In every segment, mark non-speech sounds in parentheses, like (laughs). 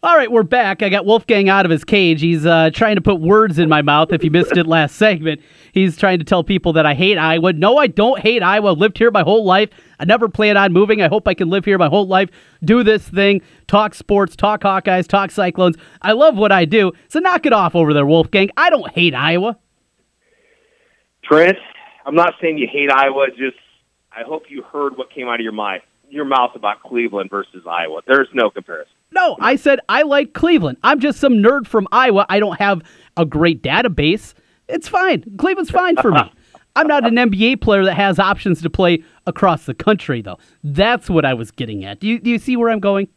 All right, we're back. I got Wolfgang out of his cage. He's uh, trying to put words in my mouth. If you missed it last (laughs) segment, he's trying to tell people that I hate Iowa. No, I don't hate Iowa. I've lived here my whole life. I never plan on moving. I hope I can live here my whole life, do this thing, talk sports, talk Hawkeyes, talk Cyclones. I love what I do. So knock it off over there, Wolfgang. I don't hate Iowa. Trent, I'm not saying you hate Iowa. Just I hope you heard what came out of your mind, your mouth about Cleveland versus Iowa. There's no comparison. No, I said I like Cleveland. I'm just some nerd from Iowa. I don't have a great database. It's fine. Cleveland's fine for me. (laughs) I'm not an NBA player that has options to play across the country, though. That's what I was getting at. Do you, do you see where I'm going?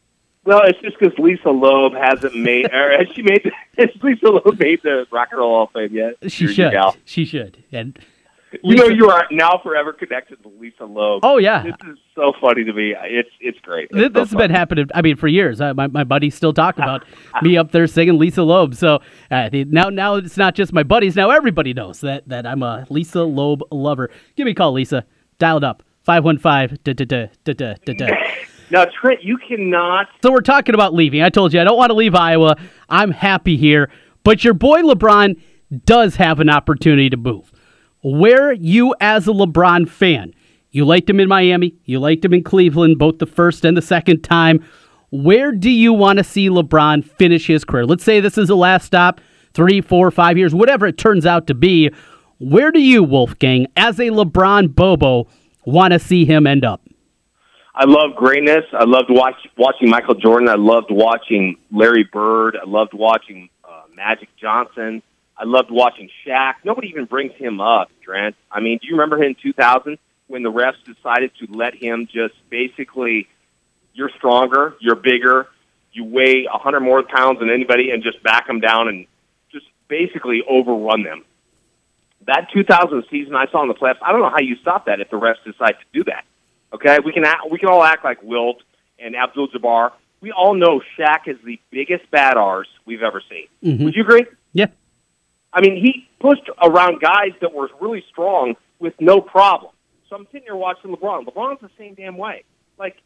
Well, it's just because Lisa Loeb hasn't made, or has she made, (laughs) has Lisa Loeb made the Rock and Roll Hall of Fame yet? She should. She should. And You know, you are now forever connected to Lisa Loeb. Oh, yeah. This is so funny to me. It's it's great. It's This, so this has been happening. I mean, for years. Uh, my my buddies still talk about me up there singing Lisa Loeb. So uh, now now it's not just my buddies. Now everybody knows that that I'm a Lisa Loeb lover. Give me a call, Lisa. Dial it up five one five. da da da da da da. Now, Trent, you cannot. So we're talking about leaving. I told you I don't want to leave Iowa. I'm happy here, but your boy LeBron does have an opportunity to move. Where you, as a LeBron fan, you liked him in Miami, you liked him in Cleveland, both the first and the second time. Where do you want to see LeBron finish his career? Let's say this is the last stop, three, four, five years, whatever it turns out to be. Where do you, Wolfgang, as a LeBron Bobo, want to see him end up? I love greatness. I loved watch, watching Michael Jordan. I loved watching Larry Bird. I loved watching uh, Magic Johnson. I loved watching Shaq. Nobody even brings him up, Trent. I mean, do you remember him in 2000 when the refs decided to let him just basically, you're stronger, you're bigger, you weigh 100 more pounds than anybody, and just back them down and just basically overrun them. That 2000 season I saw in the playoffs, I don't know how you stop that if the refs decide to do that. Okay, we can act, we can all act like Wilt and Abdul Jabbar. We all know Shaq is the biggest bad R's we've ever seen. Mhm. Would you agree? I mean, he pushed around guys that were really strong with no problem. So I'm sitting here watching LeBron. LeBron's the same damn way. Like,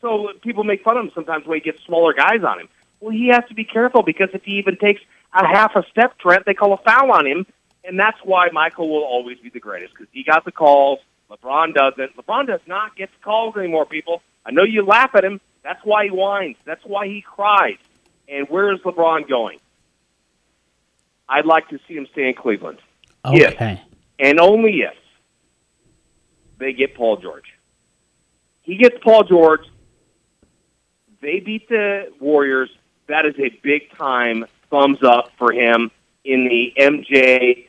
so people make fun of him sometimes when he gets smaller guys on him. Well, he has to be careful because if he even takes a half a step, Trent, they call a foul on him, and that's why Michael will always be the greatest because he got the calls. LeBron doesn't. LeBron does not get the calls anymore, people. I know you laugh at him. That's why he whines. That's why he cries. And where is LeBron going? I'd like to see him stay in Cleveland. Okay. and only if they get Paul George. He gets Paul George. They beat the Warriors. That is a big time thumbs up for him in the MJ,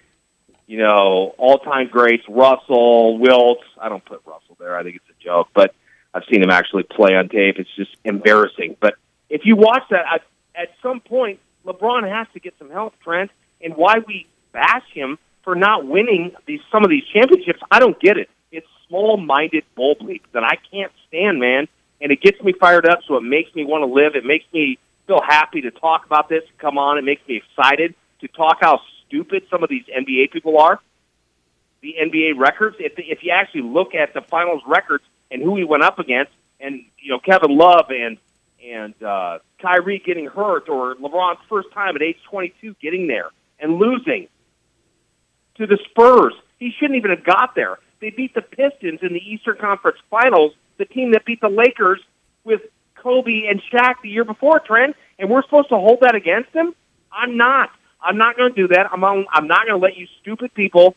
you know, all time greats. Russell, Wilt. I don't put Russell there. I think it's a joke, but I've seen him actually play on tape. It's just embarrassing. But if you watch that, at, at some point, LeBron has to get some help, Trent. And why we bash him for not winning these some of these championships, I don't get it. It's small-minded bull bleep that I can't stand, man. And it gets me fired up, so it makes me want to live. It makes me feel happy to talk about this. Come on, it makes me excited to talk how stupid some of these NBA people are. The NBA records, if if you actually look at the finals records and who he went up against, and you know Kevin Love and and uh, Kyrie getting hurt, or LeBron's first time at age 22 getting there and losing to the Spurs. He shouldn't even have got there. They beat the Pistons in the Eastern Conference Finals, the team that beat the Lakers with Kobe and Shaq the year before, Trent, and we're supposed to hold that against him? I'm not. I'm not going to do that. I'm on, I'm not going to let you stupid people,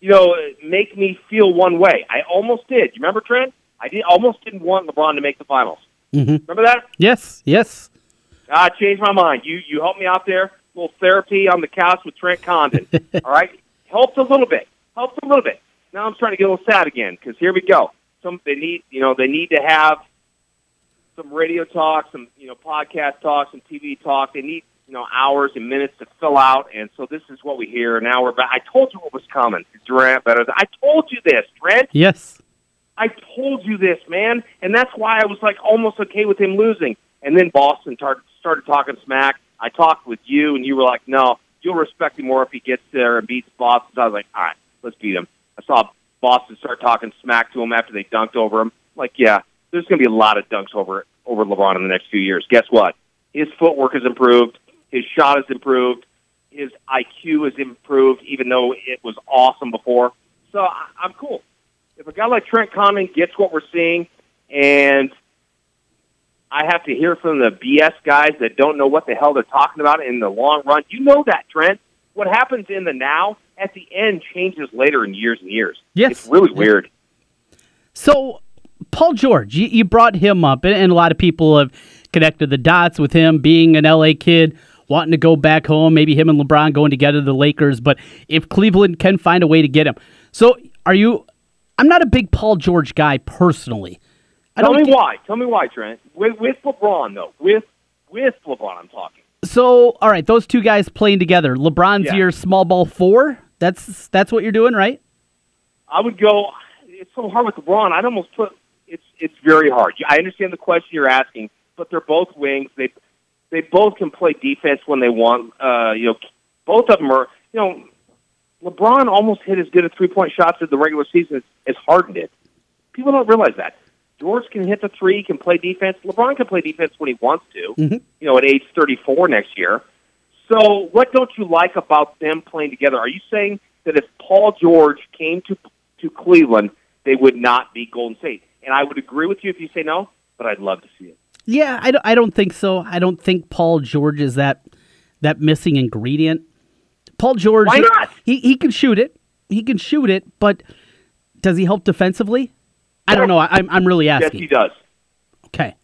you know, make me feel one way. I almost did. You remember, Trent? I did almost didn't want LeBron to make the finals. hmm Remember that? Yes. Yes. I changed my mind. You you helped me out there. Little therapy on the couch with Trent Condon. (laughs) All right, helped a little bit. Helped a little bit. Now I'm starting to get a little sad again because here we go. Some they need you know they need to have some radio talk, some you know podcast talk, some TV talk. They need you know hours and minutes to fill out, and so this is what we hear. Now we're back. I told you what was coming. Durant better. I told you this, Trent. Yes. I told you this, man, and that's why I was like almost okay with him losing. And then Boston tar- started talking smack. I talked with you, and you were like, "No, you'll respect him more if he gets there and beats Boston." So I was like, "All right, let's beat him." I saw Boston start talking smack to him after they dunked over him. Like, yeah, there's going to be a lot of dunks over over LeBron in the next few years. Guess what? His footwork has improved. His shot has improved. His IQ has improved, even though it was awesome before. So I, I'm cool. If a guy like Trent Condon gets what we're seeing, and I have to hear from the BS guys that don't know what the hell they're talking about in the long run, you know that, Trent. What happens in the now at the end changes later in years and years. Yes. It's really weird. So, Paul George, you, you brought him up, and, and a lot of people have connected the dots with him being an LA kid, wanting to go back home, maybe him and LeBron going together to the Lakers. But if Cleveland can find a way to get him. So, are you. I'm not a big Paul George guy personally. I Tell me get- why. Tell me why, Trent. With, with LeBron, though. With with LeBron, I'm talking. So, all right, those two guys playing together. LeBron's Yeah. your small ball four. That's that's what you're doing, right? I would go. It's so hard with LeBron. I'd almost put. It's it's very hard. I understand the question you're asking, but they're both wings. They they both can play defense when they want. Uh, you know, both of them are. You know, LeBron almost hit as good a three point shots in the regular season as, as Harden did. People don't realize that. George can hit the three, can play defense. LeBron can play defense when he wants to. Mhm. You know, at age 34 next year. So, what don't you like about them playing together? Are you saying that if Paul George came to to Cleveland, they would not be Golden State? And I would agree with you if you say no, but I'd love to see it. Yeah, I don't, I don't think so. I don't think Paul George is that that missing ingredient. Paul George, Why not? He he can shoot it. He can shoot it, but does he help defensively? I don't know. I, I'm I'm really asking. Yes, he does. Okay.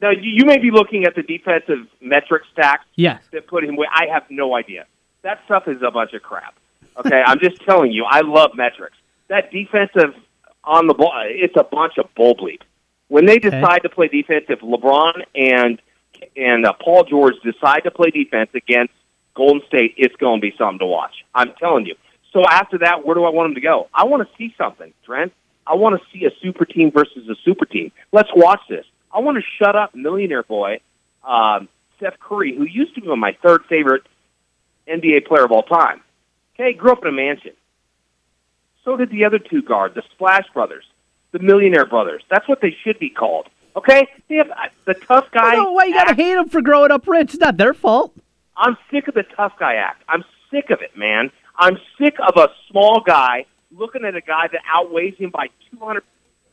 Now, you, you may be looking at the defensive metric stacks Yes. that put him. I have no idea. That stuff is a bunch of crap. Okay, I'm just telling you. I love metrics. That defensive on the ball, it's a bunch of bull bleep. When they decide to play defense, if LeBron and and uh, Paul George decide to play defense against Golden State, it's going to be something to watch. I'm telling you. So after that, where do I want them to go? I want to see something, Trent. I want to see a super team versus a super team. Let's watch this. I want to shut up millionaire boy um, Steph Curry, who used to be my third favorite NBA player of all time. Okay, grew up in a mansion. So did the other two guards, the Splash Brothers, the Millionaire Brothers. That's what they should be called. Okay, they have uh, the tough guy. No, why you gotta hate them for growing up rich? It's not their fault. I'm sick of the tough guy act. I'm sick of it, man. I'm sick of a small guy looking at a guy that outweighs him by 200.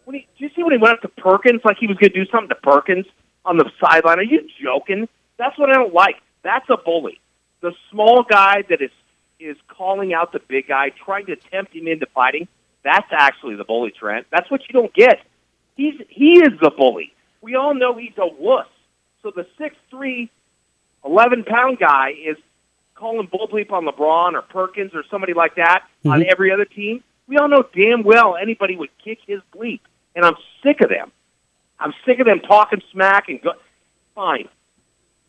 When he, did you see when he went up to Perkins like he was going to do something to Perkins on the sideline? Are you joking? That's what I don't like. That's a bully. The small guy that is is calling out the big guy, trying to tempt him into fighting. That's actually the bully, Trent. That's what you don't get. He's he is the bully. We all know he's a wuss. So the six three 11 pound guy is calling bull bleep on LeBron or Perkins or somebody like that on Mhm. every other team, we all know damn well anybody would kick his bleep. And I'm sick of them. I'm sick of them talking smack and go. Fine.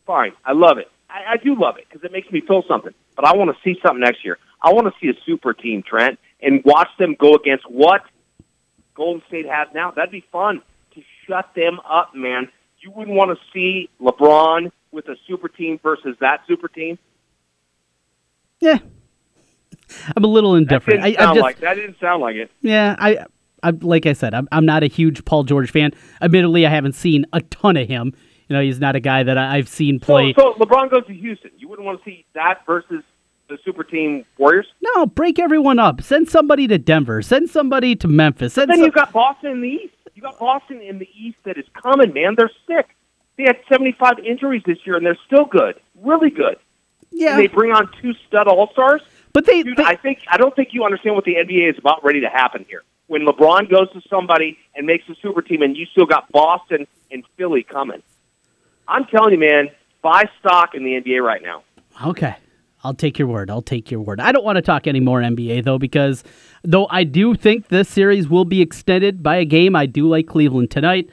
Fine. I love it. I, I do love it because it makes me feel something. But I want to see something next year. I want to see a super team, Trent, and watch them go against what Golden State has now. That'd be fun to shut them up, man. You wouldn't want to see LeBron with a super team versus that super team. Yeah. I'm a little That indifferent. didn't I, I'm sound just, like that. Didn't sound like it. Yeah, I, I like I said, I'm I'm not a huge Paul George fan. Admittedly, I haven't seen a ton of him. You know, he's not a guy that I, I've seen play. so LeBron goes to Houston. You wouldn't want to see that versus the super team Warriors. no, break everyone up. Send somebody to Denver. Send somebody to Memphis. Send Then some- you've got Boston in the East. You got Boston in the East that is coming, man. They're sick. They had 75 injuries this year, and they're still good, really good. yeah, And they bring on two stud All Stars. But they, Dude, they- I think I don't think you understand what the NBA is about ready to happen here. When LeBron goes to somebody and makes a super team, and you still got Boston and Philly coming. I'm telling you, man, buy stock in the NBA right now. Okay. I'll take your word. I'll take your word. I don't want to talk any more NBA though, because though I do think this series will be extended by a game, I do like Cleveland tonight.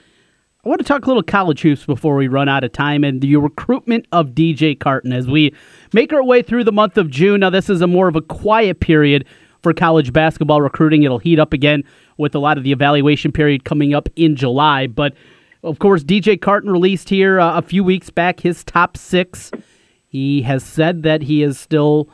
I want to talk a little college hoops before we run out of time and the recruitment of DJ Carton as we make our way through the month of June. Now, this is a more of a quiet period for college basketball recruiting. It'll heat up again with a lot of the evaluation period coming up in July. But of course, DJ Carton released here uh, a few weeks back his top six. He has said that he is still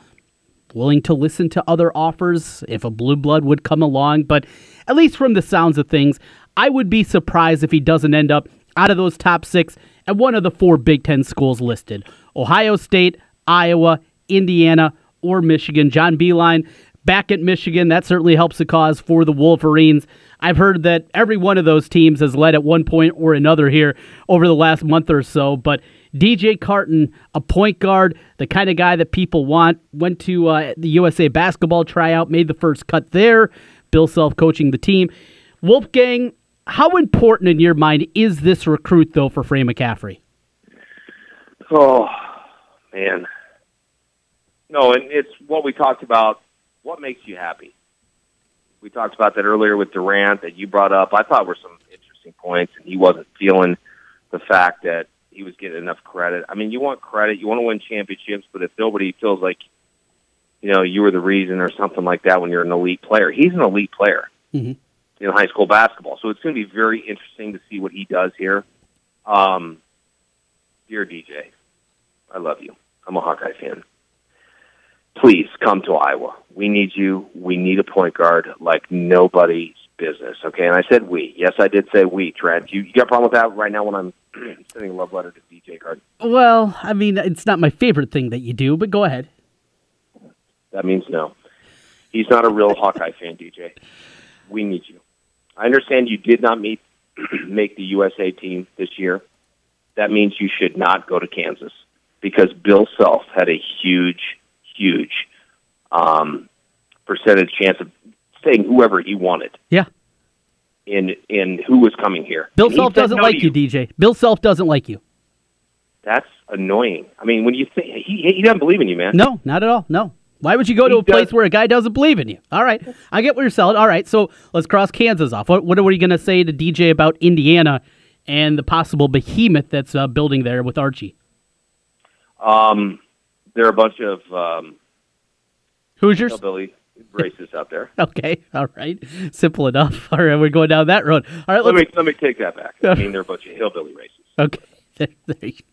willing to listen to other offers if a blue blood would come along. But at least from the sounds of things, I would be surprised if he doesn't end up out of those top six at one of the four Big Ten schools listed Ohio State, Iowa, Indiana, or Michigan. John Beilein back at Michigan. That certainly helps the cause for the Wolverines. I've heard that every one of those teams has led at one point or another here over the last month or so, but DJ Carton, a point guard, the kind of guy that people want, went to uh, the USA basketball tryout, made the first cut there. Bill Self coaching the team. Wolfgang, how important in your mind is this recruit, though, for Fran McCaffery? Oh, man. No, and it's what we talked about. What makes you happy? We talked about that earlier with Durant that you brought up. I thought were some interesting points, and he wasn't feeling the fact that he was getting enough credit. I mean, you want credit, you want to win championships, but if nobody feels like you know you were the reason or something like that when you're an elite player, he's an elite player mm-hmm. In high school basketball. So it's going to be very interesting to see what he does here. Um, dear DJ, I love you. I'm a Hawkeye fan please come to Iowa. We need you. We need a point guard like nobody's business. Okay, and I said we. Yes, I did say we. Trent, you, you got a problem with that right now when I'm (clears throat) sending a love letter to DJ Card? Well, I mean, it's not my favorite thing that you do, but go ahead. That means no. He's not a real Hawkeye fan, DJ. We need you. I understand you did not meet (clears throat) make the USA team this year. That means you should not go to Kansas because Bill Self had a huge huge um, percentage chance of saying whoever he wanted. Yeah. In in who was coming here. Bill Self doesn't no like you. you, DJ. Bill Self doesn't like you. That's annoying. I mean, when you think he he doesn't believe in you, man. No, not at all. No. Why would you go he to a does. place where a guy doesn't believe in you? All right, I get what you're selling. All right, so let's cross Kansas off. What what are we going to say to DJ about Indiana and the possible behemoth that's uh, building there with Archie? Um, there are a bunch of um, Hoosiers, hillbilly racists out there. (laughs) okay, all right, simple enough. All right, we're going down that road. All right, let me let me take that back. I mean, they're a bunch of hillbilly racists. Okay. (laughs)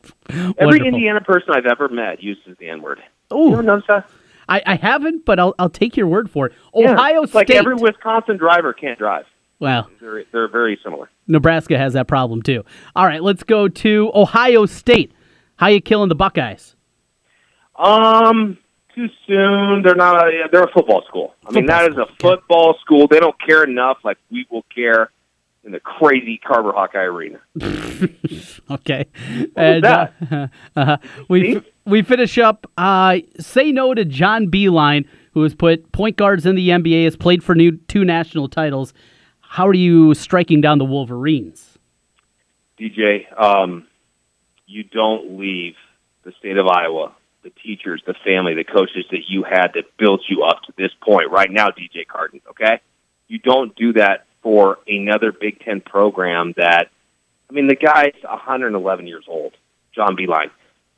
Every Indiana person I've ever met uses the N word. Oh, you notice that? I, I haven't, but I'll I'll take your word for it. Ohio yeah, State, like every Wisconsin driver can't drive. Well, they're they're very similar. Nebraska has that problem too. All right, let's go to Ohio State. How you killing the Buckeyes? Um, too soon. They're not. A, they're a football school. I mean, that is a football school. They don't care enough like we will care in the crazy Carver Hawkeye Arena. (laughs) okay, and uh, (laughs) uh, we we finish up. Uh, say no to John Beilein, who has put point guards in the NBA, has played for new two national titles. How are you striking down the Wolverines? DJ, um, you don't leave the state of Iowa the teachers, the family, the coaches that you had that built you up to this point right now, DJ Carton, okay? You don't do that for another Big Ten program that, I mean, the guy's 111 years old, John Beilein.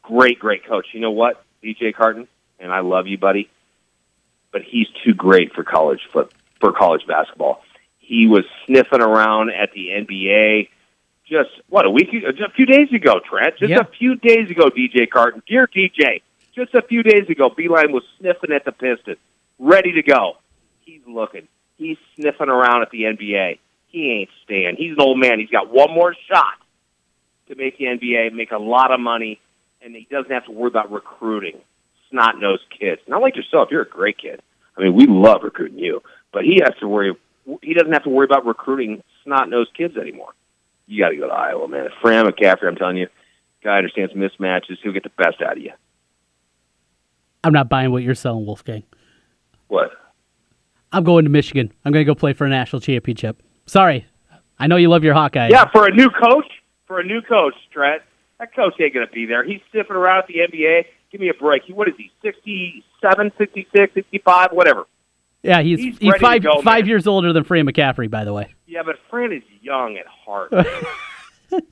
Great, great coach. You know what, DJ Carton, and I love you, buddy, but he's too great for college foot, for college basketball. He was sniffing around at the NBA just what a week, uh, just a few days ago, Trent. Just a few days ago, DJ Carton. Dear DJ, just a few days ago, Beilein was sniffing at the Pistons, ready to go. He's looking. He's sniffing around at the NBA. He ain't staying. He's an old man. He's got one more shot to make the NBA, make a lot of money, and he doesn't have to worry about recruiting snot nosed kids. Not like yourself. You're a great kid. I mean, we love recruiting you, but he has to worry. He doesn't have to worry about recruiting snot nosed kids anymore. You got to go to Iowa, man. Fran McCaffery, I'm telling you, guy understands mismatches. He'll get the best out of you. I'm not buying what you're selling, Wolfgang. What? I'm going to Michigan. I'm going to go play for a national championship. Sorry. I know you love your Hawkeye. Yeah, for a new coach, for a new coach, Trent. That coach ain't going to be there. He's sniffing around at the NBA. Give me a break. He, what is he, 67, 66, 65, whatever. Yeah, he's he's, he's five go, five years older than Fran McCaffery, by the way. Yeah, but Fran is young at heart. (laughs) that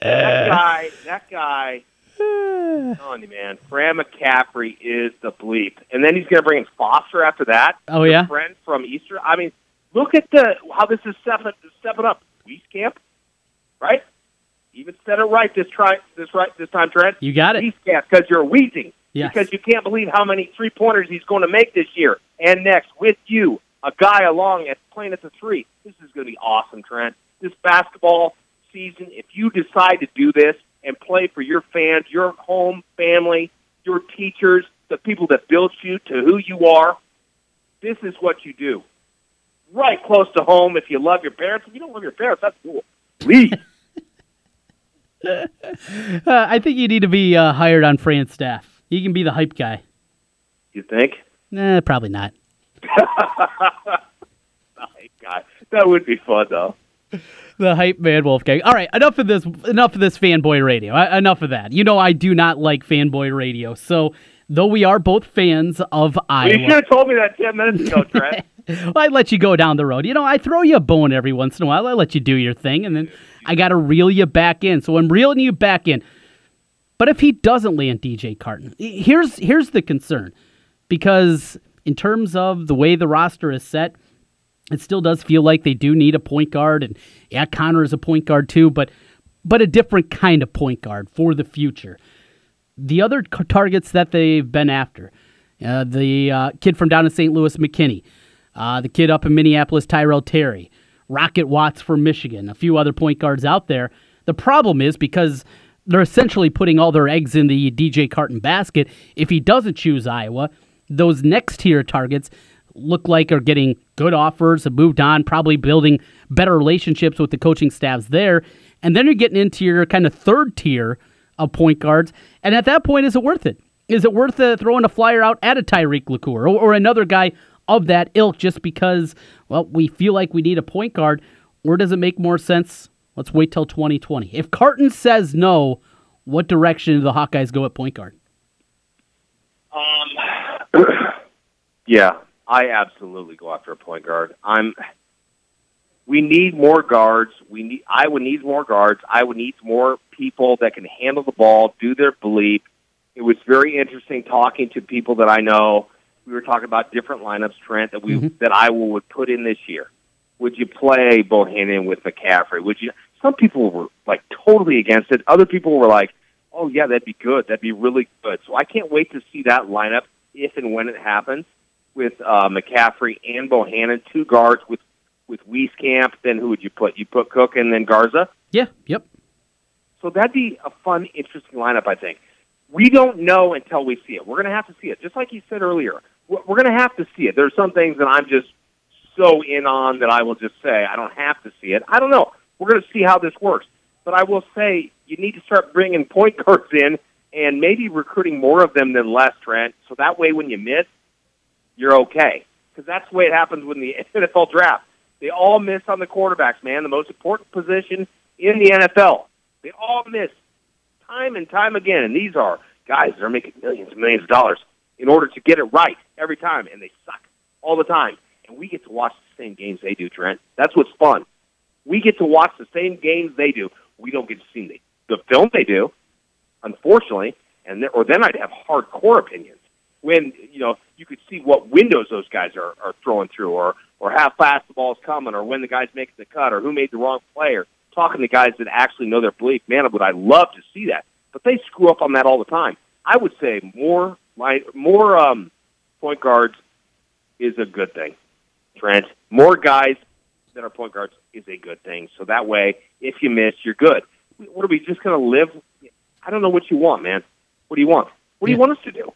guy, that guy (sighs) telling you, man, Fran McCaffery is the bleep, and then he's going to bring in Foster after that. Oh yeah, friend from Easter. I mean, look at the how this is stepping stepping up. Wieskamp, right? Even said it right this try this right this time, Trent. You got it. Because you're wheezing. Yes. Because you can't believe how many three pointers he's going to make this year and next with you, a guy along at playing at the three. This is going to be awesome, Trent. This basketball season, if you decide to do this and play for your fans, your home family, your teachers, the people that built you to who you are, this is what you do. Right close to home if you love your parents. If you don't love your parents, that's cool. Please. (laughs) (laughs) uh, I think you need to be uh, hired on Fran's staff. You can be the hype guy. You think? Nah, probably not. (laughs) God, that would be fun though. The hype man Wolfgang. All right, enough of this. Enough of this fanboy radio. Uh, enough of that. You know I do not like fanboy radio. So though we are both fans of Iowa, well, you should have told me that ten minutes ago, Trent. (laughs) well, I let you go down the road. You know, I throw you a bone every once in a while. I let you do your thing, and then I got to reel you back in. So I'm reeling you back in. But if he doesn't land DJ Carton, here's here's the concern, because in terms of the way the roster is set, it still does feel like they do need a point guard, and yeah, Connor is a point guard too, but but a different kind of point guard for the future. The other targets that they've been after, uh, the uh, kid from down in St. Louis, McKinney, uh, the kid up in Minneapolis, Tyrell Terry, Rocket Watts from Michigan, a few other point guards out there. The problem is because they're essentially putting all their eggs in the DJ Carton basket. If he doesn't choose Iowa, those next tier targets look like are getting good offers, have moved on, probably building better relationships with the coaching staffs there. And then you're getting into your kind of third tier of point guards. And at that point, is it worth it? Is it worth uh, throwing a flyer out at a Tyreek LaCour or, or another guy of that ilk just because, well, we feel like we need a point guard? Or does it make more sense? Let's wait till 2020. If Carton says no, what direction do the Hawkeyes go at point guard? Um, (clears throat) yeah, I absolutely go after a point guard. I'm. We need more guards. We need. I would need more guards. I would need more people that can handle the ball, do their bleep. It was very interesting talking to people that I know. We were talking about different lineups, Trent, that we mm-hmm. that I would put in this year. Would you play Bohannon with McCaffery? Would you? Some people were like totally against it. Other people were like, "Oh yeah, that'd be good. That'd be really good." So I can't wait to see that lineup if and when it happens with uh, McCaffery and Bohannon, two guards with with Wieskamp. Then who would you put? You put Cook and then Garza. Yeah. Yep. So that'd be a fun, interesting lineup. I think we don't know until we see it. We're going to have to see it, just like you said earlier. We're going to have to see it. There's some things that I'm just so in on that I will just say I don't have to see it. I don't know. We're going to see how this works. But I will say you need to start bringing point (laughs) guards in and maybe recruiting more of them than less, Trent. So that way, when you miss, you're okay. Because that's the way it happens when the (laughs) NFL draft. They all miss on the quarterbacks, man, the most important position in the NFL. They all miss time and time again. And these are guys that are making millions and millions of dollars in order to get it right every time, and they suck all the time. And we get to watch the same games they do, Trent. That's what's fun. We get to watch the same games they do. We don't get to see the, the film they do, unfortunately, and or then I'd have hardcore opinions when you know you could see what windows those guys are, are throwing through, or or how fast the ball's coming, or when the guy's making the cut, or who made the wrong play, or talking to guys that actually know their belief. Man, would I love to see that, but they screw up on that all the time. I would say more my more um, point guards is a good thing. Trent, more guys that are point guards is a good thing. So that way, if you miss, you're good. What are we just going to live? I don't know what you want, man. What do you want? What do you want us to do?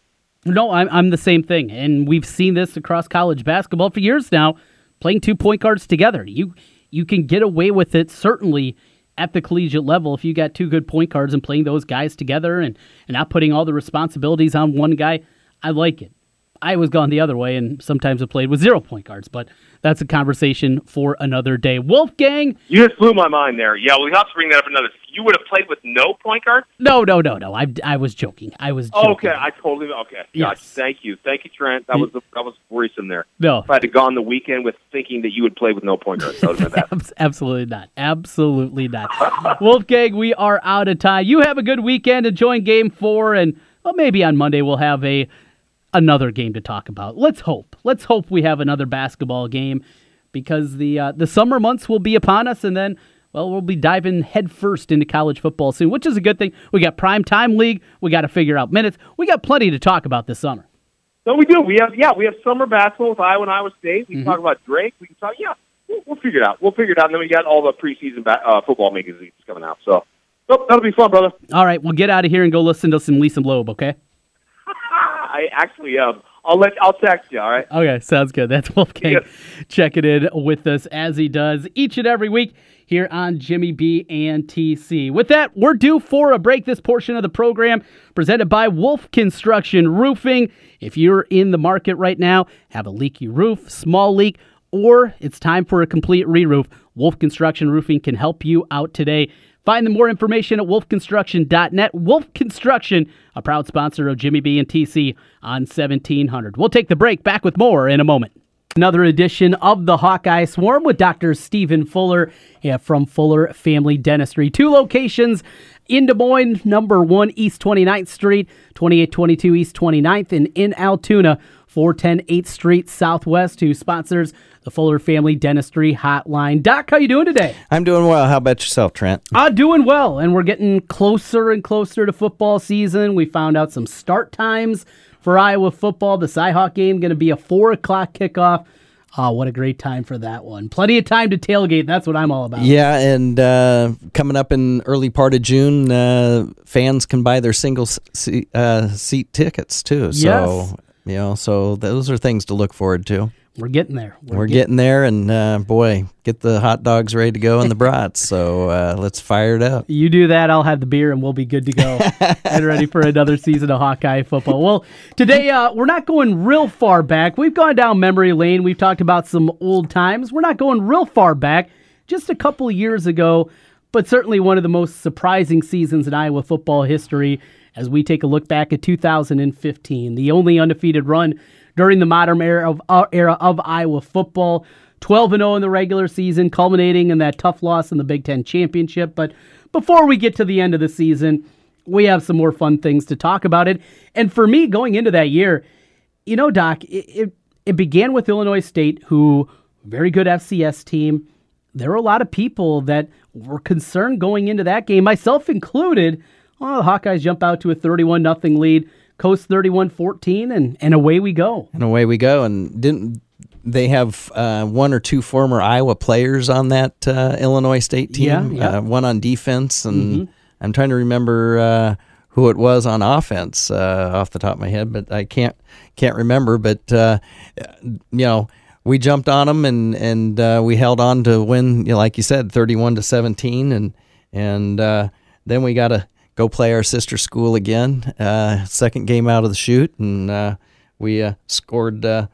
No, I'm, I'm the same thing. And we've seen this across college basketball for years now, playing two point guards together. You you can get away with it certainly at the collegiate level if you got two good point guards and playing those guys together and, and not putting all the responsibilities on one guy. I like it. I was gone the other way and sometimes I played with zero point guards, but that's a conversation for another day. Wolfgang, you just blew my mind there. Yeah, we have to bring that up another. You would have played with no point guard? No, no, no, no. I, I was joking. I was. Joking. Okay, I totally okay. Yes. Gosh, thank you, thank you, Trent. That was that was worrisome there. No, if I had gone the weekend with thinking that you would play with no point guard, that (laughs) would that. Absolutely not. Absolutely not. (laughs) Wolfgang, we are out of time. You have a good weekend enjoying Game Four, and well, maybe on Monday we'll have a another game to talk about. Let's hope. Let's hope we have another basketball game because the uh, the summer months will be upon us, and then well, we'll be diving headfirst into college football soon, which is a good thing. We got prime time league. We got to figure out minutes. We got plenty to talk about this summer. So we do. We have yeah, we have summer basketball with Iowa and Iowa State. We can mm-hmm. talk about Drake. We can talk yeah. we'll, we'll figure it out. We'll figure it out. And then we got all the preseason ba- uh, football magazines coming out. So, so that'll be fun, brother. All right, well, get out of here and go listen to some Lisa Loeb, okay? I actually, um, I'll let, I'll text you. All right. Okay, sounds good. That's Wolfgang Yes. checking in with us as he does each and every week here on Jimmy B and TC. With that, we're due for a break. This portion of the program presented by Wolf Construction Roofing. If you're in the market right now, have a leaky roof, small leak, or it's time for a complete re-roof, Wolf Construction Roofing can help you out today. Find the more information at wolfconstruction.net. Wolf Construction, a proud sponsor of Jimmy B and TC on 1700. We'll take the break. Back with more in a moment. Another edition of the Hawkeye Swarm with Dr. Stephen Fuller yeah, from Fuller Family Dentistry. Two locations in Des Moines, number one East 29th Street, 2822 East 29th, and in Altoona, 410 8th Street Southwest, who sponsors the Fuller Family Dentistry Hotline. Doc, how you doing today? I'm doing well. How about yourself, Trent? Uh, doing well, and we're getting closer and closer to football season. We found out some start times for Iowa football. The Cyhawk game going to be a four o'clock kickoff. Oh, what a great time for that one! Plenty of time to tailgate. That's what I'm all about. Yeah, and uh, coming up in early part of June, uh, fans can buy their single seat, uh, seat tickets too. So Yes. You know, so those are things to look forward to. We're getting there. We're getting there, and uh, boy, get the hot dogs ready to go and the (laughs) brats. So uh, let's fire it up. You do that, I'll have the beer, and we'll be good to go (laughs) and ready for another season of Hawkeye football. Well, today uh, we're not going real far back. We've gone down memory lane. We've talked about some old times. We're not going real far back. Just a couple years ago, but certainly one of the most surprising seasons in Iowa football history. As we take a look back at 2015, the only undefeated run during the modern era of uh, era of Iowa football. 12 and 0 in the regular season, culminating in that tough loss in the Big Ten championship. But before we get to the end of the season, we have some more fun things to talk about it. And for me, going into that year, you know, Doc, it, it, it began with Illinois State, who very good FCS team. There were a lot of people that were concerned going into that game, myself included. Well, the Hawkeyes jump out to a 31 nothing lead, coast 31-14, and, and away we go. And away we go. And didn't they have uh, one or two former Iowa players on that uh, Illinois State team? Yeah, yeah. Uh, one on defense, and I'm trying to remember uh, who it was on offense uh, off the top of my head, but I can't can't remember. But uh, you know. We jumped on them and and uh, we held on to win, you know, like you said, thirty-one to seventeen, and and uh, then we got to go play our sister school again. Uh, second game out of the shoot, and uh, we uh, scored uh,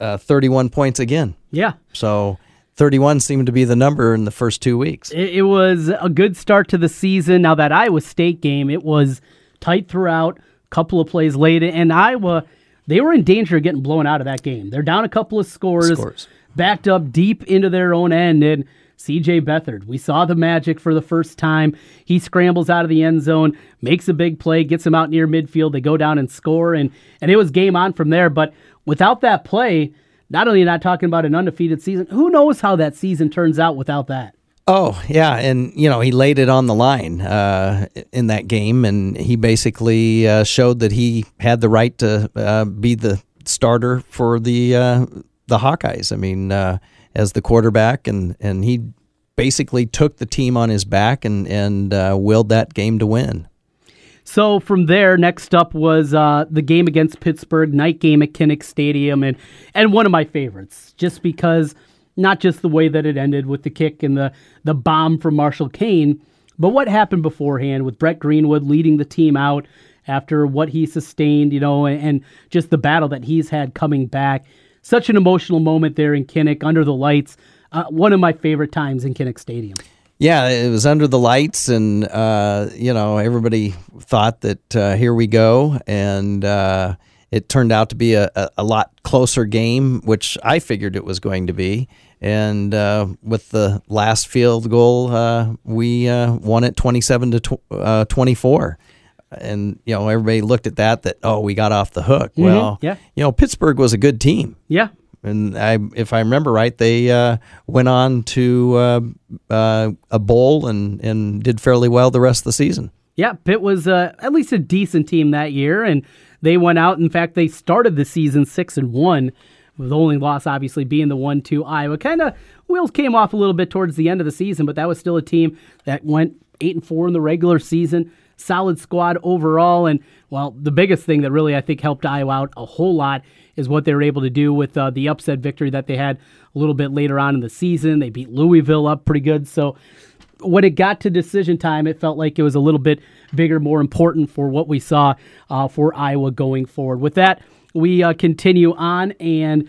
uh, 31 points again. Yeah. So 31 seemed to be the number in the first two weeks. It, it was a good start to the season. Now that Iowa State game, it was tight throughout. A Couple of plays late, and Iowa, they were in danger of getting blown out of that game. They're down a couple of scores, Scores. backed up deep into their own end, and C.J. Beathard. We saw the magic for the first time. He scrambles out of the end zone, makes a big play, gets him out near midfield. They go down and score, and and it was game on from there. But without that play, not only not talking about an undefeated season, who knows how that season turns out without that. Oh yeah, and you know he laid it on the line uh, in that game, and he basically uh, showed that he had the right to uh, be the starter for the uh, the Hawkeyes. I mean, uh, as the quarterback, and and he basically took the team on his back and and uh, willed that game to win. So from there, next up was uh, the game against Pittsburgh, night game at Kinnick Stadium, and and one of my favorites, just because not just the way that it ended with the kick and the the bomb from Marshall Koehn, but what happened beforehand with Brett Greenwood leading the team out after what he sustained, you know, and, and just the battle that he's had coming back. Such an emotional moment there in Kinnick under the lights. Uh, one of my favorite times in Kinnick Stadium. Yeah, it was under the lights, and uh, you know everybody thought that uh, here we go, and uh, it turned out to be a, a, a lot closer game, which I figured it was going to be. And uh, with the last field goal, uh, we won it twenty-seven to tw- twenty-four. And you know everybody looked at that that oh we got off the hook. Well, yeah. you know Pittsburgh was a good team. Yeah, And I, if I remember right, they uh, went on to uh, uh, a bowl and, and did fairly well the rest of the season. Yeah, Pitt was uh, at least a decent team that year, and they went out. In fact, they started the season six and one, The only loss, obviously, being the one to Iowa. Kind of wheels came off a little bit towards the end of the season, but that was still a team that went eight and four in the regular season. Solid squad overall, and well, the biggest thing that really I think helped Iowa out a whole lot is what they were able to do with uh, the upset victory that they had a little bit later on in the season. They beat Louisville up pretty good, so when it got to decision time, it felt like it was a little bit bigger, more important for what we saw uh, for Iowa going forward. With that, we uh, continue on and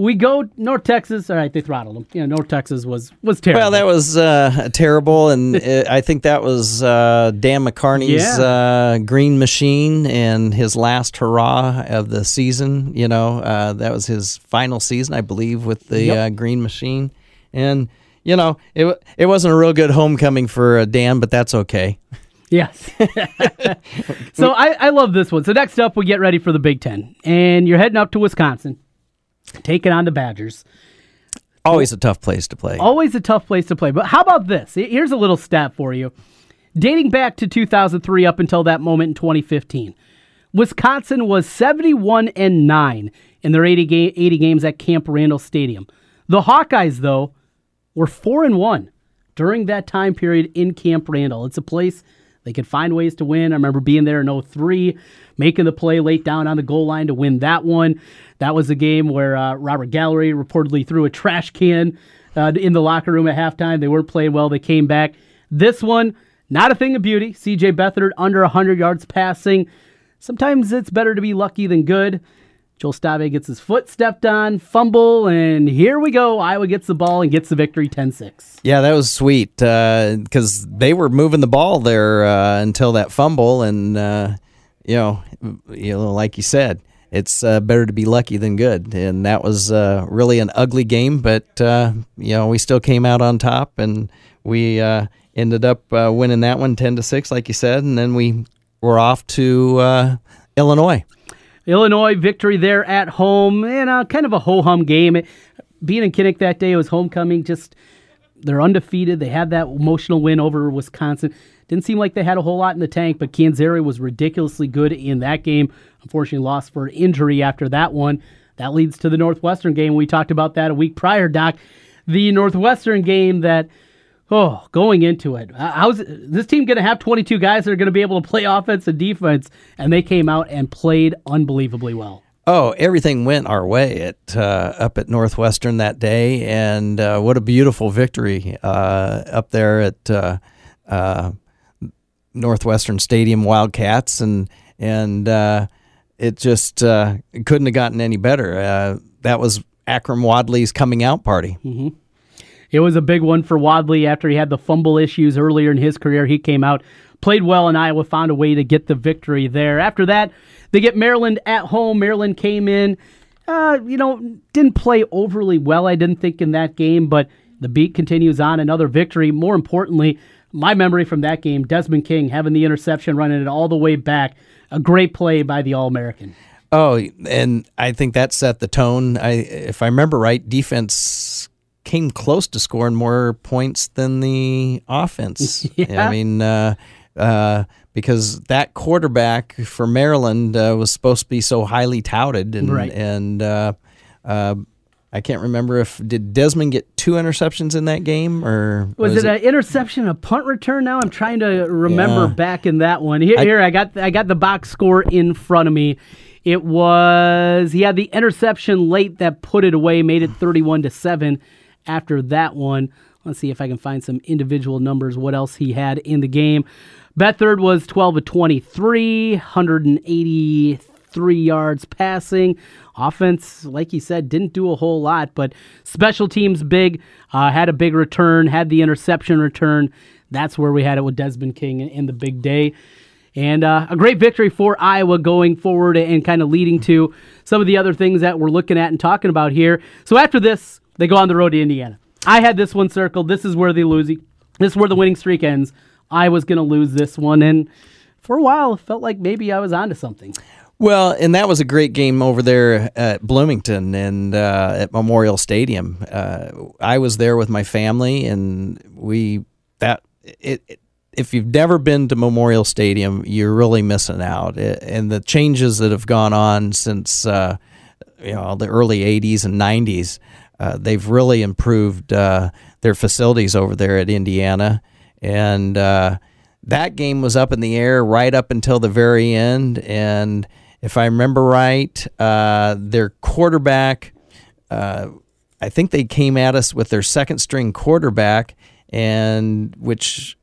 we go North Texas. All right, they throttled them. You know, North Texas was was terrible. Well, that was uh, terrible, and (laughs) it, I think that was uh, Dan McCarney's Yeah. uh, green machine and his last hurrah of the season. You know, uh, that was his final season, I believe, with the Yep. uh, green machine, and you know, it it wasn't a real good homecoming for uh, Dan, but that's okay. (laughs) Yes. (laughs) so I, I love this one. So next up, we get ready for the Big Ten, and you're heading up to Wisconsin, taking on the Badgers. Always a tough place to play. Always a tough place to play. But how about this? Here's a little stat for you. Dating back to 2003 up until that moment in 2015, Wisconsin was 71 and 9 in their 80, ga- 80 games at Camp Randall Stadium. The Hawkeyes, though, were 4 and 1 during that time period in Camp Randall. It's a place they could find ways to win. I remember being there in 03, making the play late down on the goal line to win that one. That was a game where uh, Robert Gallery reportedly threw a trash can uh, in the locker room at halftime. They weren't playing well. They came back. This one, not a thing of beauty. CJ Beathard under 100 yards passing. Sometimes it's better to be lucky than good. Joel Stave gets his foot stepped on, fumble, and here we go. Iowa gets the ball and gets the victory 10 6. Yeah, that was sweet because they were moving the ball there uh, until that fumble, and uh, you know, you know, like you said, it's uh, better to be lucky than good, and that was uh, really an ugly game, but uh, you know, we still came out on top, and we uh, ended up uh, winning that one ten to six, like you said, and then we were off to uh, Illinois. Illinois victory there at home, and kind of a ho hum game. Being in Kinnick that day, it was homecoming. Just they're undefeated. They had that emotional win over Wisconsin. Didn't seem like they had a whole lot in the tank, but Canzeri was ridiculously good in that game. Unfortunately, lost for injury after that one. That leads to the Northwestern game. We talked about that a week prior, Doc. The Northwestern game that Oh, going into it, uh, how's this team going to have 22 guys that are going to be able to play offense and defense? And they came out and played unbelievably well. Oh, everything went our way at uh, up at Northwestern that day, and uh, what a beautiful victory uh, up there at uh, uh, Northwestern Stadium Wildcats, and and uh, it just uh, couldn't have gotten any better. Uh, that was Akrum Wadley's coming out party. It was a big one for Wadley after he had the fumble issues earlier in his career. He came out, played well, and Iowa found a way to get the victory there. After that, they get Maryland at home. Maryland came in, uh, you know, didn't play overly well, I didn't think, in that game, but the beat continues on. Another victory. More importantly, my memory from that game, Desmond King having the interception, running it all the way back. A great play by the All American. Oh, and I think that set the tone. I, if I remember right, defense came close to scoring more points than the offense. (laughs) Yeah. I mean, uh, uh, because that quarterback for Maryland uh, was supposed to be so highly touted, and Right. and uh, uh, I can't remember if did Desmond get two interceptions in that game or Was, it, an interception, a punt return? Now I'm trying to remember Yeah. back in that one. Here, I- here I got I got the box score in front of me. It was he had the interception late that put it away, made it 31 to seven. After that one, let's see if I can find some individual numbers. What else he had in the game? Beathard was 12 of 23, 183 yards passing. Offense, like you said, didn't do a whole lot, but special teams big. Uh, had a big return, had the interception return. That's where we had it with Desmond King in the big day. And uh, a great victory for Iowa going forward and kind of leading to some of the other things that we're looking at and talking about here. So after this, they go on the road to Indiana. I had this one circled. This is where they lose. This is where the winning streak ends. I was going to lose this one. And for a while, it felt like maybe I was onto something. Well, and that was a great game over there at Bloomington and uh, at Memorial Stadium. Uh, I was there with my family, and we that it, it. If you've never been to Memorial Stadium, you're really missing out. It, and the changes that have gone on since uh, you know the early '80s and '90s. Uh, they've really improved uh, their facilities over there at Indiana, and uh, that game was up in the air right up until the very end. And if I remember right, uh, their quarterback, uh, I think they came at us with their second string quarterback, and which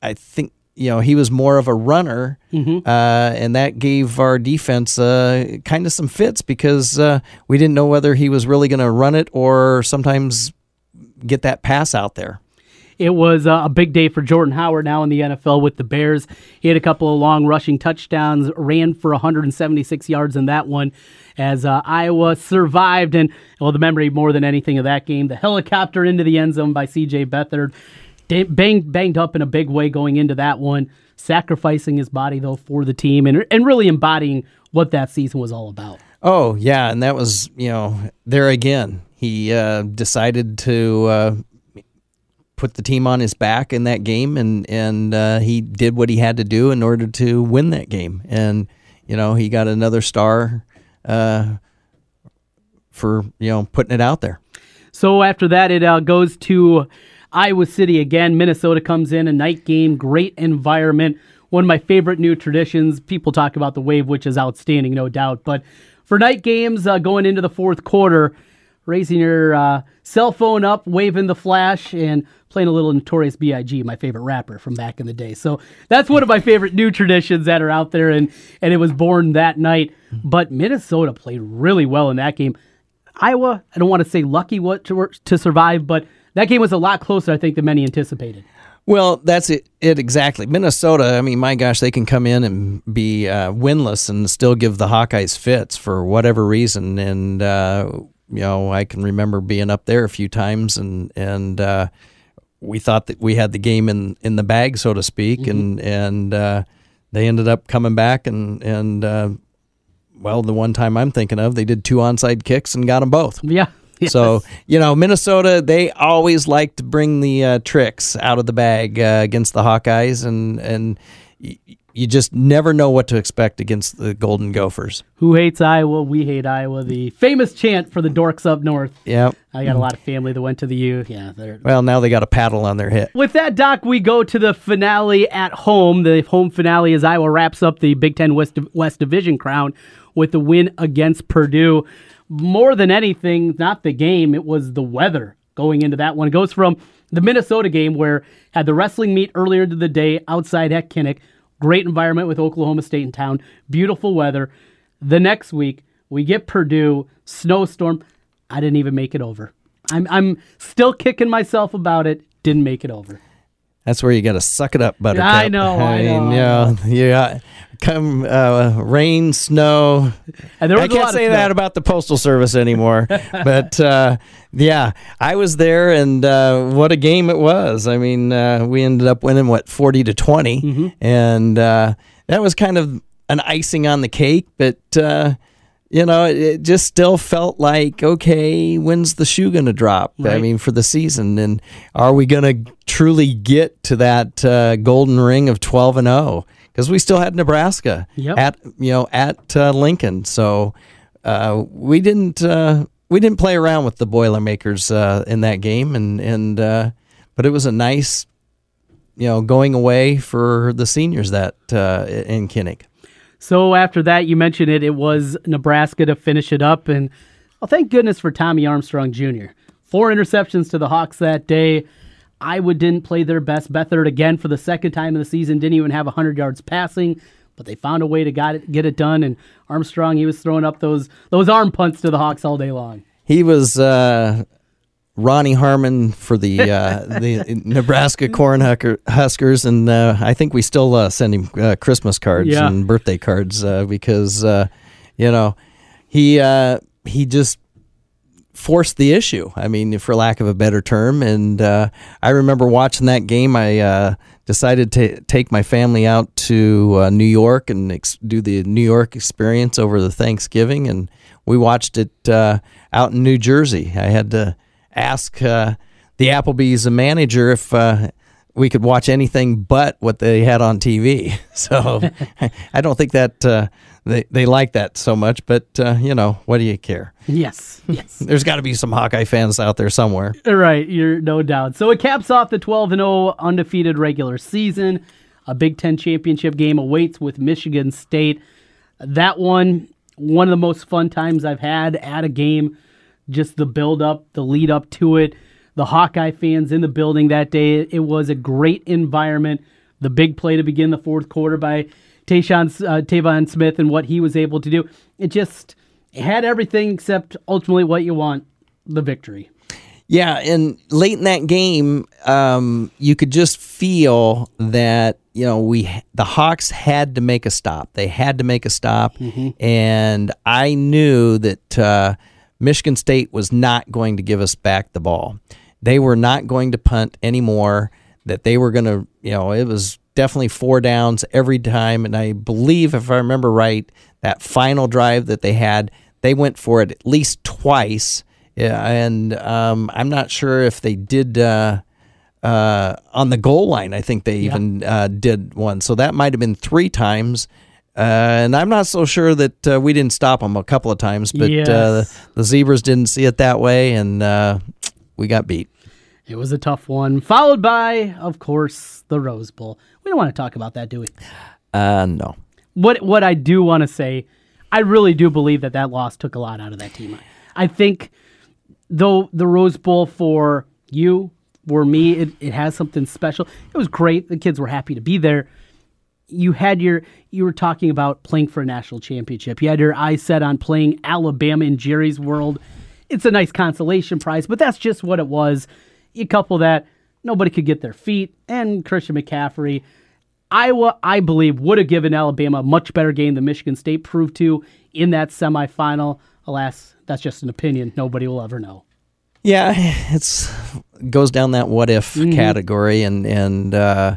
I think you know he was more of a runner, Mm-hmm. uh, and that gave our defense uh, kind of some fits because uh, we didn't know whether he was really going to run it or sometimes get that pass out there. It was uh, a big day for Jordan Howard now in the NFL with the Bears. He had a couple of long rushing touchdowns, ran for 176 yards in that one as uh, Iowa survived. And, well, the memory more than anything of that game, the helicopter into the end zone by C.J. Beathard. Banged, banged up in a big way going into that one, sacrificing his body, though, for the team and, and really embodying what that season was all about. Oh yeah, and that was you know there again. He uh, decided to uh, put the team on his back in that game, and and uh, he did what he had to do in order to win that game. And you know he got another star uh, for you know putting it out there. So after that, it uh, goes to Iowa City again. Minnesota comes in, a night game, great environment. One of my favorite new traditions. People talk about the wave, which is outstanding, no doubt. But for night games uh, going into the fourth quarter, raising your uh, cell phone up, waving the flash, and playing a little Notorious B.I.G., my favorite rapper from back in the day. So that's one of my favorite new traditions that are out there, and, and it was born that night. But Minnesota played really well in that game. Iowa, I don't want to say lucky what to, to survive, but that game was a lot closer, I think, than many anticipated. Well, that's it, it exactly. Minnesota, I mean, my gosh, they can come in and be uh, winless and still give the Hawkeyes fits for whatever reason. And, uh, you know, I can remember being up there a few times and, and, uh, we thought that we had the game in, in the bag, so to speak, and and uh, they ended up coming back and and uh, well, the one time I'm thinking of, they did two onside kicks and got them both. Yeah. (laughs) So you know, Minnesota, they always like to bring the uh, tricks out of the bag uh, against the Hawkeyes, and and you just never know what to expect against the Golden Gophers. Who hates Iowa? We hate Iowa. The famous chant for the dorks up north. Yeah. I got a mm. lot of family that went to the U. Yeah. Well, now they got a paddle on their hip. With that, Doc, we go to the finale at home. The home finale as Iowa wraps up the Big Ten West, West Division crown with the win against Purdue. More than anything, not the game, it was the weather going into that one. It goes from the Minnesota game where had the wrestling meet earlier into the day outside at Kinnick. Great environment with Oklahoma State in town. Beautiful weather. The next week, we get Purdue, snowstorm. I didn't even make it over. I'm, I'm still kicking myself about it. Didn't make it over. That's where you got to suck it up, Buttercup. I know, I mean, (laughs) know, you know, yeah. Come uh, rain, snow. And there was I can't say that about the postal service anymore. (laughs) but uh, yeah, I was there, and uh, what a game it was. I mean, uh, we ended up winning what forty to 20 Mm-hmm. and uh, that was kind of an icing on the cake. But uh, you know, it, it just still felt like okay, when's the shoe going to drop? I mean, for the season, and are we going to truly get to that uh, golden ring of twelve and zero? Because we still had Nebraska Yep. at you know at uh, Lincoln, so uh, we didn't uh, we didn't play around with the Boilermakers uh, in that game, and and uh, but it was a nice you know going away for the seniors that uh, in Kinnick. So after that, you mentioned it. It was Nebraska to finish it up, and well, thank goodness for Tommy Armstrong Jr. Four interceptions to the Hawks that day. Iowa didn't play their best. Beathard again for the second time in the season didn't even have 100 yards passing, but they found a way to got it, get it done. And Armstrong, he was throwing up those those arm punts to the Hawks all day long. He was uh, Ronnie Harmon for the uh, the (laughs) Nebraska Cornhusker Huskers, and uh, I think we still uh, send him uh, Christmas cards Yeah. and birthday cards uh, because uh, you know he uh, he just forced the issue. I mean, for lack of a better term. And uh, I remember watching that game. I uh, decided to take my family out to uh, New York and ex- do the New York experience over the Thanksgiving, and we watched it uh, out in New Jersey. I had to ask uh, the Applebee's manager if. We could watch anything but what they had on TV. (laughs) So (laughs) I don't think that uh, they they like that so much. But uh, you know, what do you care? Yes, yes. (laughs) There's got to be some Hawkeye fans out there somewhere. Right, you're no doubt. So it caps off the 12 and 0 undefeated regular season. A Big Ten championship game awaits with Michigan State. That one, one of the most fun times I've had at a game. Just the build up, the lead up to it. The Hawkeye fans in the building that day. It was a great environment. The big play to begin the fourth quarter by Tayshawn, uh, Tevaun Smith and what he was able to do. It just had everything except ultimately what you want the victory. Yeah, and late in that game, um, you could just feel that you know we the Hawks had to make a stop. They had to make a stop, mm-hmm. and I knew that uh, Michigan State was not going to give us back the ball. They were not going to punt anymore that they were going to, you know, it was definitely four downs every time. And I believe, if I remember right, that final drive that they had, they went for it at least twice. Yeah, and um, I'm not sure if they did uh, uh, on the goal line. I think they even uh, did one. So that might have been three times. Uh, and I'm not so sure that uh, we didn't stop them a couple of times, but uh, yes. the Zebras didn't see it that way, and we got beat. It was a tough one, followed by, of course, the Rose Bowl. We don't want to talk about that, do we? Uh, no. What What I do want to say, I really do believe that that loss took a lot out of that team. I think, though the Rose Bowl for you, for me, it, it has something special. It was great. The kids were happy to be there. You had your you were talking about playing for a national championship. You had your eyes set on playing Alabama in Jerry's World. It's a nice consolation prize, but that's just what it was. You couple that, nobody could get their feet, and Christian McCaffrey. Iowa, I believe, would have given Alabama a much better game than Michigan State proved to in that semifinal. Alas, that's just an opinion. Nobody will ever know. Yeah, it's goes down that what if mm-hmm. category, and and uh,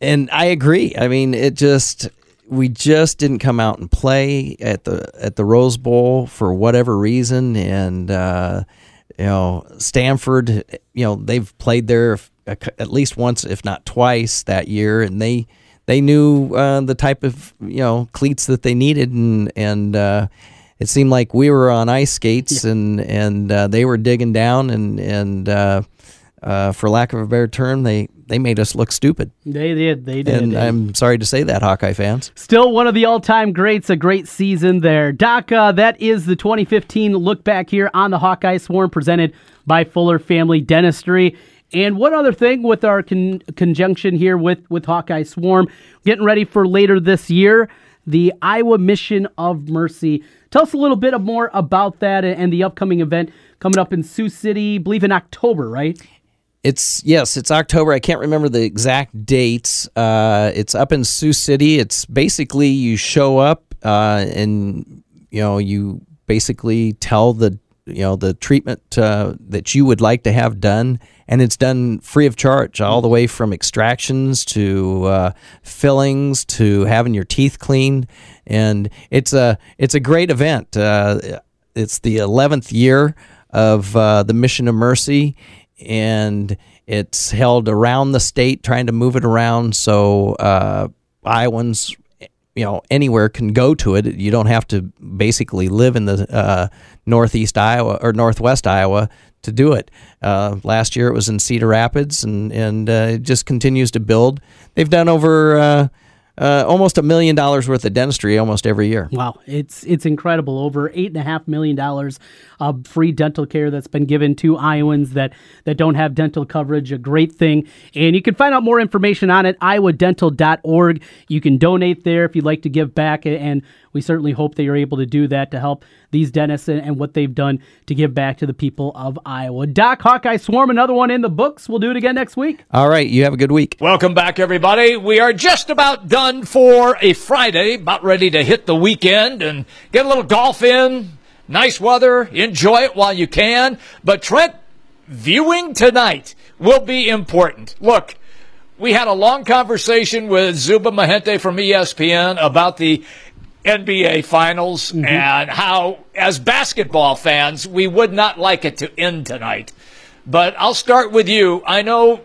and I agree. I mean, it just we just didn't come out and play at the at the Rose Bowl for whatever reason, and uh, you know, Stanford, you know, they've played there at least once, if not twice, that year, and they they knew uh, the type of you know cleats that they needed, and and uh, it seemed like we were on ice skates, yeah. and and uh, they were digging down, and and uh, for lack of a better term, they they made us look stupid. They did. They did. And I'm sorry to say that, Hawkeye fans. Still one of the all-time greats. A great season there, Doc. Uh, that is the 2015 look back here on the Hawkeye Swarm, presented by Fuller Family Dentistry. And one other thing with our con- conjunction here with with Hawkeye Swarm, getting ready for later this year, the Iowa Mission of Mercy. Tell us a little bit more about that and the upcoming event coming up in Sioux City, I believe in October, right? It's yes, it's October. I can't remember the exact dates. Uh, it's up in Sioux City. It's basically you show up uh, and you know you basically tell the you know the treatment uh, that you would like to have done, and it's done free of charge, all the way from extractions to uh, fillings to having your teeth cleaned, and it's a it's a great event. Uh, it's the eleventh year of uh, the Mission of Mercy and it's held around the state, trying to move it around so uh, Iowans, you know, anywhere can go to it. You don't have to basically live in the uh, northeast Iowa or northwest Iowa to do it. Uh, last year it was in Cedar Rapids, and and uh, it just continues to build. They've done over uh, almost a million dollars worth of dentistry almost every year. Wow, it's it's incredible. Over eight and a half million dollars of free dental care that's been given to Iowans that that don't have dental coverage. A great thing, and you can find out more information on it iowadental.org. You can donate there if you'd like to give back, and we certainly hope that you're able to do that to help these dentists and, and what they've done to give back to the people of Iowa. Doc Hawkeye Swarm, another one in the books. We'll do it again next week. All right, you have a good week. Welcome back, everybody. We are just about done for a Friday, about ready to hit the weekend and get a little golf in. Nice weather. Enjoy it while you can. But Trent, viewing tonight will be important. Look, we had a long conversation with Zuba Mahente from ESPN about the NBA Finals mm-hmm. and how, as basketball fans, we would not like it to end tonight. But I'll start with you. I know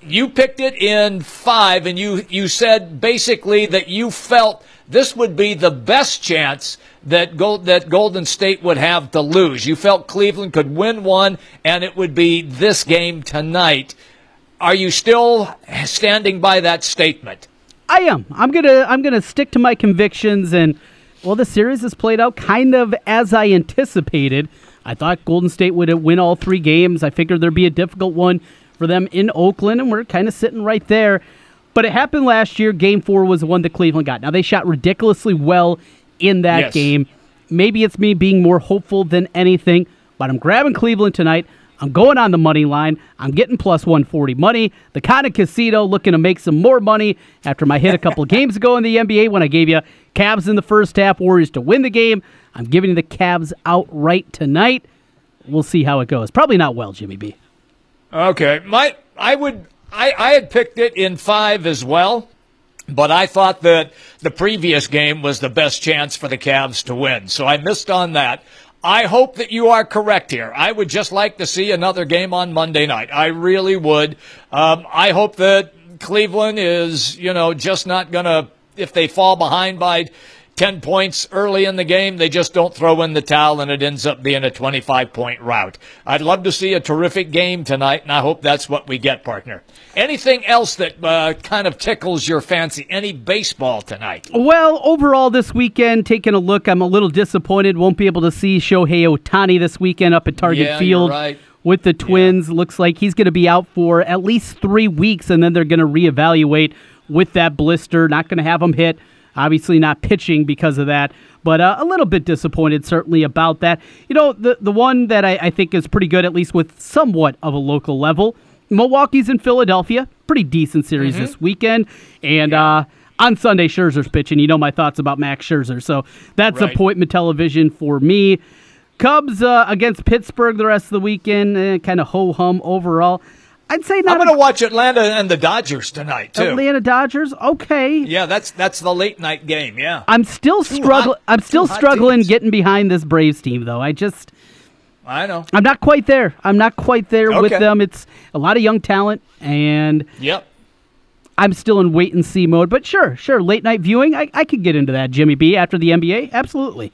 you picked it in five, and you you said basically that you felt this would be the best chance that Gold, that Golden State would have to lose. You felt Cleveland could win one, and it would be this game tonight. Are you still standing by that statement? I am. I'm gonna I'm gonna stick to my convictions, and well, the series has played out kind of as I anticipated. I thought Golden State would win all three games. I figured there'd be a difficult one for them in Oakland, and we're kind of sitting right there. But it happened last year. Game four was the one that Cleveland got. Now they shot ridiculously well in that Yes. game. Maybe it's me being more hopeful than anything, but I'm grabbing Cleveland tonight. I'm going on the money line. I'm getting plus 140 money. The kind of casino looking to make some more money after my hit a couple (laughs) games ago in the NBA when I gave you Cavs in the first half, Warriors to win the game. I'm giving you the Cavs outright tonight. We'll see how it goes. Probably not well, Jimmy B. Okay, my I would I I had picked it in five as well, but I thought that the previous game was the best chance for the Cavs to win, so I missed on that. I hope that you are correct here. I would just like to see another game on Monday night. I really would. Um, I hope that Cleveland is, you know, just not going to, if they fall behind by 10 points early in the game, they just don't throw in the towel and it ends up being a 25 point rout. I'd love to see a terrific game tonight, and I hope that's what we get, partner. Anything else that uh, kind of tickles your fancy? Any baseball tonight? Well, overall this weekend, taking a look, I'm a little disappointed. Won't be able to see Shohei Ohtani this weekend up at Target Yeah, Field right. with the Twins. Looks like he's going to be out for at least three weeks, and then they're going to reevaluate with that blister. Not going to have him hit. Obviously, not pitching because of that, but uh, a little bit disappointed certainly about that. You know, the the one that I, I think is pretty good, at least with somewhat of a local level. Milwaukee's in Philadelphia, pretty decent series Mm-hmm. this weekend, and uh, on Sunday Scherzer's pitching. You know my thoughts about Max Scherzer, so that's Right. appointment television for me. Cubs uh, against Pittsburgh the rest of the weekend, eh, kind of ho hum overall. I'd say I'm going to watch Atlanta and the Dodgers tonight too. Atlanta Dodgers. Okay, Yeah, that's that's the late night game. Yeah, I'm still struggling. I'm still struggling teams. getting behind this Braves team, though. I just, I know. I'm not quite there. I'm not quite there with them. It's a lot of young talent, and Yep. I'm still in wait and see mode. But sure, sure, late night viewing, I, I could get into that. Jimmy B after the NBA, absolutely.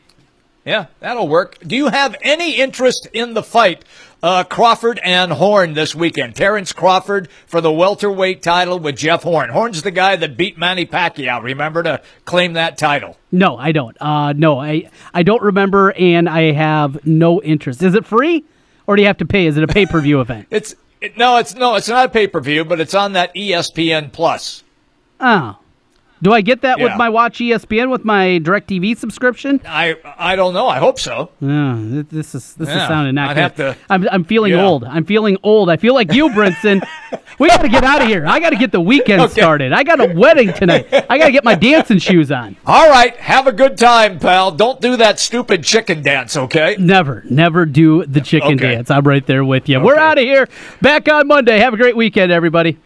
Yeah, that'll work. Do you have any interest in the fight, uh, Crawford and Horn this weekend? Terrence Crawford for the welterweight title with Jeff Horn. Horn's the guy that beat Manny Pacquiao. Remember to claim that title. No, I don't. Uh, no, I I don't remember, and I have no interest. Is it free, or do you have to pay? Is it a pay per view (laughs) event? It's it, no, it's no, it's not a pay per view, but it's on that ESPN Plus. Oh, do I get that with my Watch ESPN with my Directv subscription? I I don't know. I hope so. Yeah, this is this Yeah, is sounding not good. have to- I'm I'm feeling Yeah. old. I'm feeling old. I feel like you, Brinson. (laughs) we got to get out of here. I got to get the weekend Okay. started. I got a wedding tonight. I got to get my (laughs) dancing shoes on. All right, have a good time, pal. Don't do that stupid chicken dance, okay? Never, never do the chicken Okay. dance. I'm right there with you. We're out of here. Back on Monday. Have a great weekend, everybody.